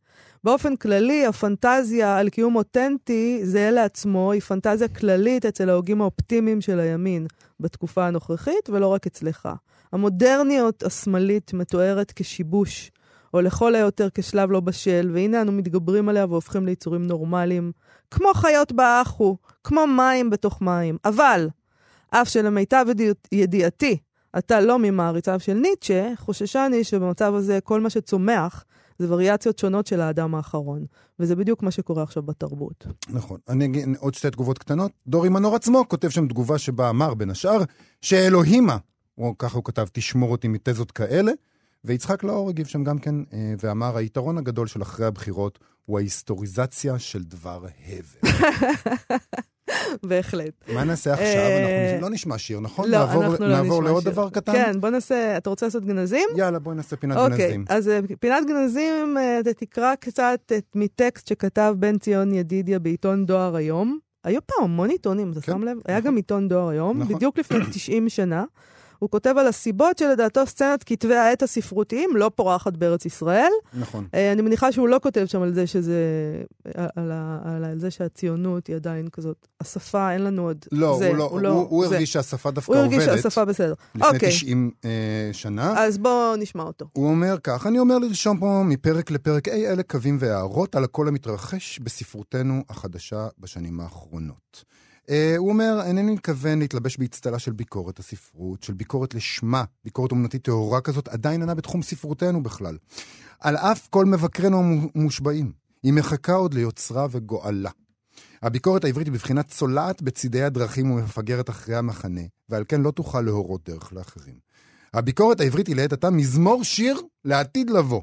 באופן כללי, הפנטזיה על קיום אותנטי זהה לעצמו, היא פנטזיה כללית אצל ההוגים האופטימיים של הימין בתקופה הנוכחית, ולא רק אצלך. המודרניות השמאלית מתוארת כשיבוש, או לכל היותר כשלב לא בשל, והנה אנו מתגברים עליה והופכים ליצורים נורמליים, כמו חיות באחו, כמו מים בתוך מים. אבל, אף שלמיטב ידיעתי, אתה לא ממעריציו של ניטשה, חוששני שבמצב הזה כל מה שצומח זה וריאציות שונות של האדם האחרון. וזה בדיוק מה שקורה עכשיו בתרבות. נכון. אני אגיד עוד שתי תגובות קטנות. דורי מנור עצמו כותב שם תגובה שבה אמר, בין השאר, שאלוהימה, או ככה הוא כתב, תשמור אותי מתזות כאלה. ויצחק לאור הגיב שם גם כן, אה, ואמר, היתרון הגדול של אחרי הבחירות הוא ההיסטוריזציה של דבר הבל. בהחלט. מה נעשה עכשיו? אה, אנחנו לא נשמע שיר, נכון? לא, אנחנו לא נשמע שיר. נעבור לעוד דבר קטן? כן, בוא נעשה, אתה רוצה לעשות גנזים? יאללה, בואי נעשה פינת גנזים. אוקיי, אז אה, פינת גנזים, אתה תקרא קצת מטקסט שכתב בן ציון ידידיה בעיתון דואר היום. היו פעם המון עיתונים, אתה כן, שם לב? היה נכון. גם עיתון דואר היום, נכון. בדיוק לפני 90 שנה. הוא כותב על הסיבות שלדעתו סצנת כתבי העת הספרותיים לא פורחת בארץ ישראל. נכון. Uh, אני מניחה שהוא לא כותב שם על זה שזה... על, ה, על, על זה שהציונות היא עדיין כזאת. השפה, אין לנו עוד... לא, זה, הוא לא, הוא, לא, הוא, הוא הרגיש שהשפה דווקא עובדת. הוא הרגיש שהשפה בסדר. לפני okay. אוקיי. 90 uh, שנה. אז בואו נשמע אותו. הוא אומר כך, אני אומר לרשום פה מפרק לפרק אי אלה קווים והערות על הכל המתרחש בספרותנו החדשה בשנים האחרונות. Uh, הוא אומר, אינני מתכוון להתלבש באצטלה של ביקורת הספרות, של ביקורת לשמה, ביקורת אומנותית טהורה כזאת, עדיין אינה בתחום ספרותנו בכלל. על אף כל מבקרינו המושבעים, היא מחכה עוד ליוצרה וגואלה. הביקורת העברית היא בבחינת צולעת בצידי הדרכים ומפגרת אחרי המחנה, ועל כן לא תוכל להורות דרך לאחרים. הביקורת העברית היא לעת עתה מזמור שיר לעתיד לבוא.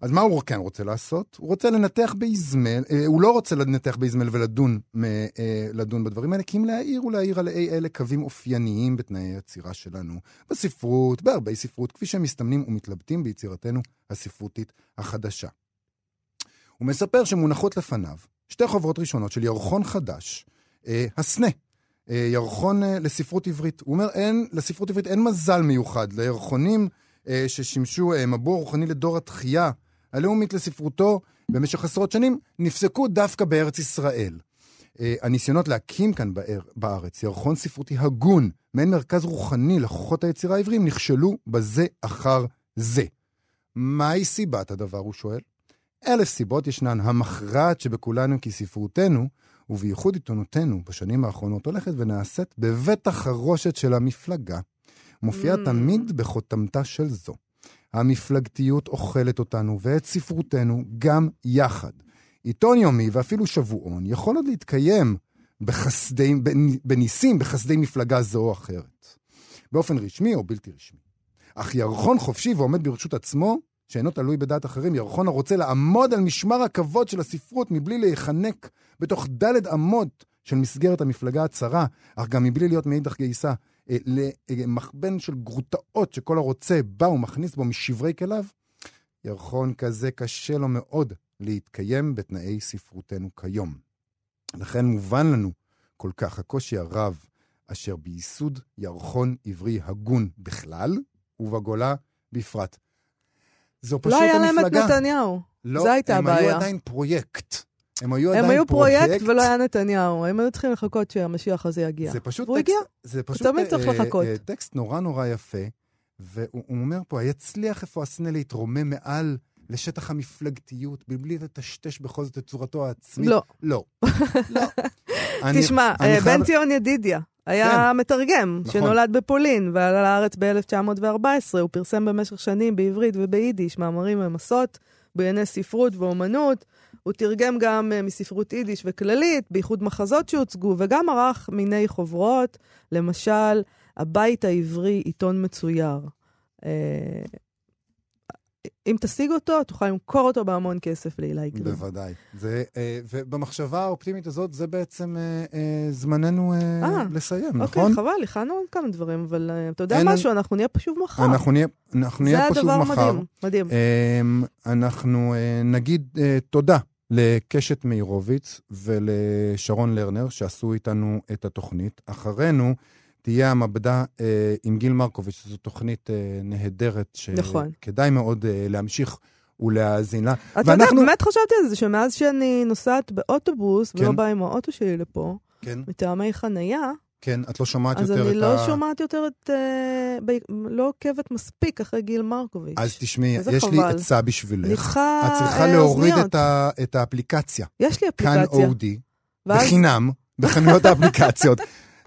אז מה הוא כן רוצה לעשות? הוא רוצה לנתח באזמל, אה, הוא לא רוצה לנתח באזמל ולדון אה, לדון בדברים האלה, כי אם להעיר הוא להעיר על אי אלה קווים אופייניים בתנאי היצירה שלנו, בספרות, בהרבה ספרות, כפי שהם מסתמנים ומתלבטים ביצירתנו הספרותית החדשה. הוא מספר שמונחות לפניו שתי חוברות ראשונות של ירחון חדש, אה, הסנה, אה, ירחון אה, לספרות עברית. הוא אומר, אין, לספרות עברית אין מזל מיוחד. לירחונים אה, ששימשו מבוא רוחני לדור התחייה הלאומית לספרותו במשך עשרות שנים, נפסקו דווקא בארץ ישראל. אה, הניסיונות להקים כאן באר, בארץ ירחון ספרותי הגון, מעין מרכז רוחני לכוחות היצירה העבריים, נכשלו בזה אחר זה. מהי סיבת הדבר, הוא שואל? אלף סיבות ישנן. המכרעת שבכולנו כי ספרותנו, ובייחוד עיתונותינו בשנים האחרונות, הולכת ונעשית בבית החרושת של המפלגה. מופיעה Mm. תמיד בחותמתה של זו. המפלגתיות אוכלת אותנו ואת ספרותנו גם יחד. עיתון יומי ואפילו שבועון יכול עוד להתקיים בחסדי, בניסים בחסדי מפלגה זו או אחרת. באופן רשמי או בלתי רשמי. אך ירחון חופשי ועומד ברשות עצמו, שאינו תלוי בדעת אחרים, ירחון הרוצה לעמוד על משמר הכבוד של הספרות מבלי להיחנק בתוך דלת אמות של מסגרת המפלגה הצרה, אך גם מבלי להיות מאידך גיסה אה, למכבן של גרוטאות שכל הרוצה בא ומכניס בו משברי כליו, ירחון כזה קשה לו מאוד להתקיים בתנאי ספרותנו כיום. לכן מובן לנו כל כך הקושי הרב אשר בייסוד ירחון עברי הגון בכלל, ובגולה בפרט. זו פשוט לא היה להם את המפלגה. נתניהו. לא, זו הייתה הם היו הבעיה. עדיין פרויקט. הם היו הם עדיין היו פרויקט ולא היה נתניהו. הם היו צריכים לחכות שהמשיח הזה יגיע. זה פשוט והוא טקסט, הגיע. זה פשוט תמיד צריך אה, לחכות. אה, טקסט נורא נורא יפה, והוא הוא אומר פה, היצליח איפה הסנה להתרומם מעל לשטח המפלגתיות, מבלי לטשטש בכל זאת את צורתו העצמית? לא. לא. לא. אני- תשמע, אני אה, חייב- בן ציון ידידיה היה מתרגם, נכון. שנולד בפולין ועלה לארץ ב-1914. הוא פרסם במשך שנים בעברית וביידיש מאמרים ומסות בענייני ספרות ואומנות. הוא תרגם גם אה, מספרות יידיש וכללית, בייחוד מחזות שהוצגו, וגם ערך מיני חוברות, למשל, הבית העברי, עיתון מצויר. אה, אם תשיג אותו, תוכל למכור אותו בהמון כסף לאילי גרין. בוודאי. זה, אה, ובמחשבה האופטימית הזאת, זה בעצם אה, אה, זמננו אה, אה, לסיים, אוקיי, נכון? חבל, הכנו עוד כמה דברים, אבל אה, אתה יודע אין- משהו, אנחנו נהיה פה שוב מחר. אנחנו נהיה, אנחנו נהיה פה זה שוב הדבר מחר. מדהים, מדהים. אמ, אנחנו אה, נגיד אה, תודה לקשת מאירוביץ ולשרון לרנר שעשו איתנו את התוכנית. אחרינו תהיה המעבדה אה, עם גיל מרקוביץ', זו תוכנית אה, נהדרת נכון. שכדאי מאוד אה, להמשיך ולהאזין לה. אתה יודע, ואנחנו- באמת חשבתי על זה, שמאז שאני נוסעת באוטובוס, ולא כן. באה עם האוטו שלי לפה, כן, מטעמי חנייה, כן, את לא שומעת אז יותר אני את לא ה... שומעת יותר את... אה, ב- לא עוקבת מספיק אחרי גיל מרקוביץ'. אז תשמעי, יש לי. עצה אני בשבילך. צריכה את צריכה אה, להוריד. את ה- את האפליקציה. יש לי כאן אפליקציה. אודי. ואז- בחינם, בחנויות האפליקציות,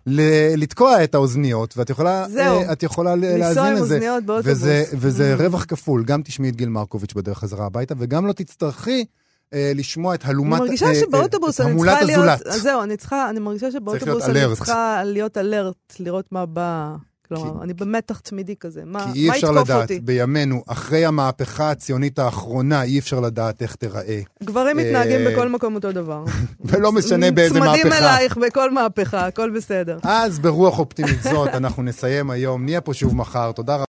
ל- לתקוע את האוזניות, ואת יכולה, זהו. אה, את יכולה להאזין עם לזה. אוזניות באוטובוס. וזה, וזה Mm. רווח כפול, גם תשמעי את גיל מרקוביץ' בדרך חזרה הביתה, וגם לא תצטרכי לשמוע את הלומת, אני מרגישה אה, שבאוטובוס אה, אני צריכה להיות... אז זהו, אני צריכה, אני מרגישה שבאוטובוס אני. צריכה להיות אלרט, לראות מה בא. כלומר, אני במתח תמידי כזה. מה כי אי אפשר יתקוף לדעת, אותי? בימינו, אחרי המהפכה הציונית האחרונה, אי אפשר לדעת איך תיראה. גברים אה, מתנהגים בכל מקום אותו דבר. ולא משנה באיזה צמדים מהפכה. אלייך בכל מהפכה, הכל בסדר. אז ברוח אופטימית זאת, אנחנו נסיים היום, נהיה פה שוב מחר. תודה רבה.